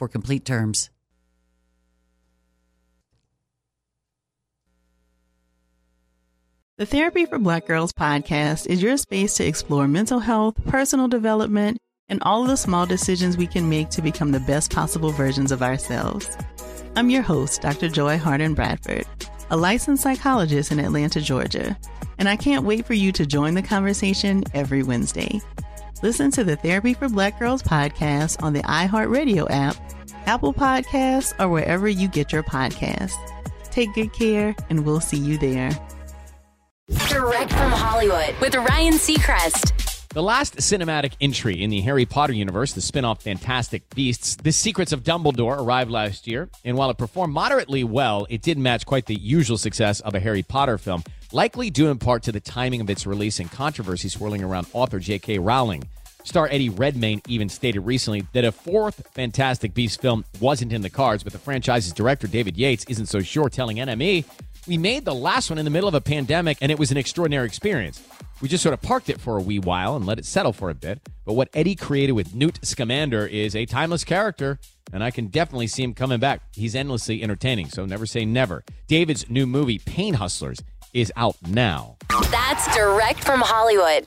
for complete terms. The Therapy for Black Girls podcast is your space to explore mental health, personal development, and all of the small decisions we can make to become the best possible versions of ourselves. I'm your host, Dr. Joy Harden Bradford, a licensed psychologist in Atlanta, Georgia, and I can't wait for you to join the conversation every Wednesday. Listen to the Therapy for Black Girls podcast on the iHeartRadio app, Apple Podcasts, or wherever you get your podcasts. Take good care, and we'll see you there. Direct from Hollywood with Ryan Seacrest. The last cinematic entry in the Harry Potter universe, the spin off Fantastic Beasts, The Secrets of Dumbledore, arrived last year. And while it performed moderately well, it didn't match quite the usual success of a Harry Potter film, likely due in part to the timing of its release and controversy swirling around author J.K. Rowling. Star Eddie Redmayne even stated recently that a fourth Fantastic Beasts film wasn't in the cards, but the franchise's director, David Yates, isn't so sure, telling NME, We made the last one in the middle of a pandemic, and it was an extraordinary experience. We just sort of parked it for a wee while and let it settle for a bit. But what Eddie created with Newt Scamander is a timeless character, and I can definitely see him coming back. He's endlessly entertaining, so never say never. David's new movie, Pain Hustlers, is out now. That's direct from Hollywood.